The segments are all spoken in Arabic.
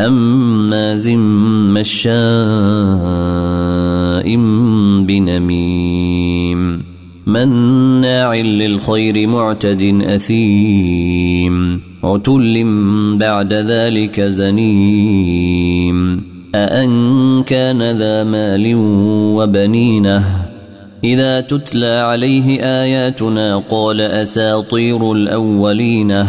هماز مشاء بنميم مناع للخير معتد أثيم عتل بعد ذلك زنيم أأن كان ذا مال وبنينة إذا تتلى عليه آياتنا قال أساطير الأولينة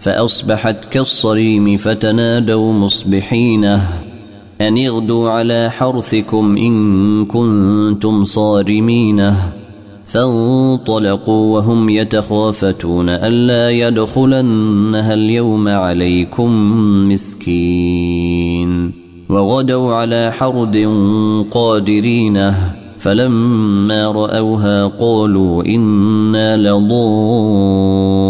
فأصبحت كالصريم فتنادوا مصبحينه أن اغدوا على حرثكم إن كنتم صارمينه فانطلقوا وهم يتخافتون ألا يدخلنها اليوم عليكم مسكين وغدوا على حرد قادرينه فلما رأوها قالوا إنا لضالونه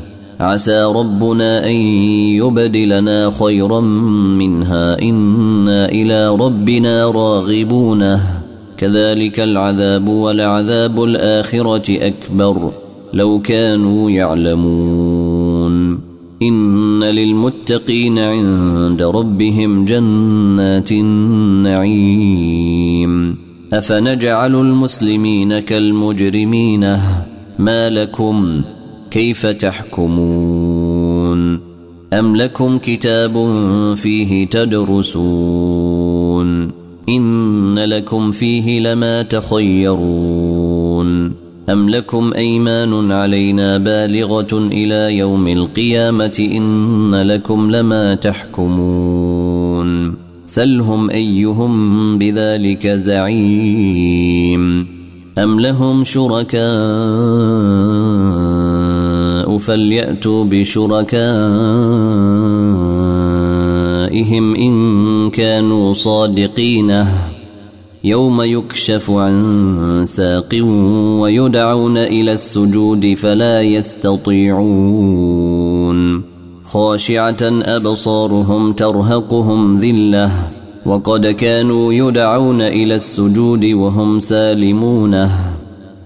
عسى ربنا أن يبدلنا خيرا منها. إنا إلى ربنا راغبونه كذلك العذاب ولعذاب الآخرة أكبر. لو كانوا يعلمون. إن للمتقين عند ربهم جنات النعيم. أفنجعل المسلمين كالمجرمين؟ ما لكم كيف تحكمون؟ أم لكم كتاب فيه تدرسون؟ إن لكم فيه لما تخيرون. أم لكم أيمان علينا بالغة إلى يوم القيامة؟ إن لكم لما تحكمون. سلهم أيهم بذلك زعيم. أم لهم شركاء فليأتوا بشركائهم إن كانوا صادقين. يوم يكشف عن ساق ويدعون إلى السجود فلا يستطيعون. خاشعة أبصارهم ترهقهم ذلة. وقد كانوا يدعون إلى السجود وهم سالمونه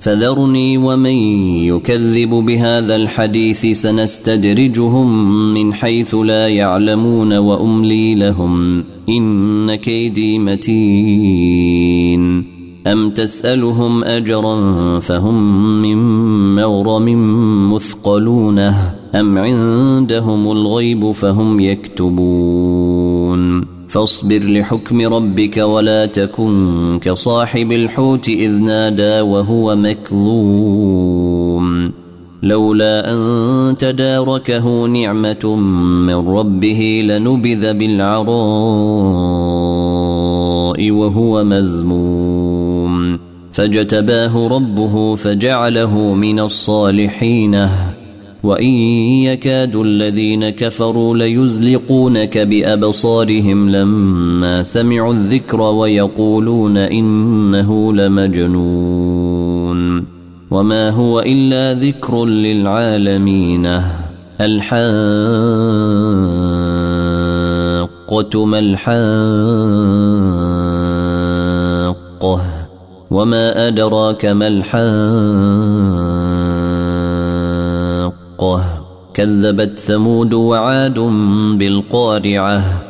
فذرني ومن يكذب بهذا الحديث سنستدرجهم من حيث لا يعلمون وأملي لهم إن كيدي متين. أم تسألهم أجرا فهم من مغرم مثقلونه أم عندهم الغيب فهم يكتبون؟ فاصبر لحكم ربك ولا تكن كصاحب الحوت إذ نادى وهو مكظوم. لولا أن تداركه نعمة من ربه لنبذ بالعراء وهو مذموم. فاجتباه ربه فجعله من الصالحين. وإن يكاد الذين كفروا ليزلقونك بأبصارهم لما سمعوا الذكر ويقولون إنه لمجنون وما هو إلا ذكر للعالمين الحاقة ما الحاقة وما أدراك ما الحاقة كذبت ثمود وعاد بالقارعة.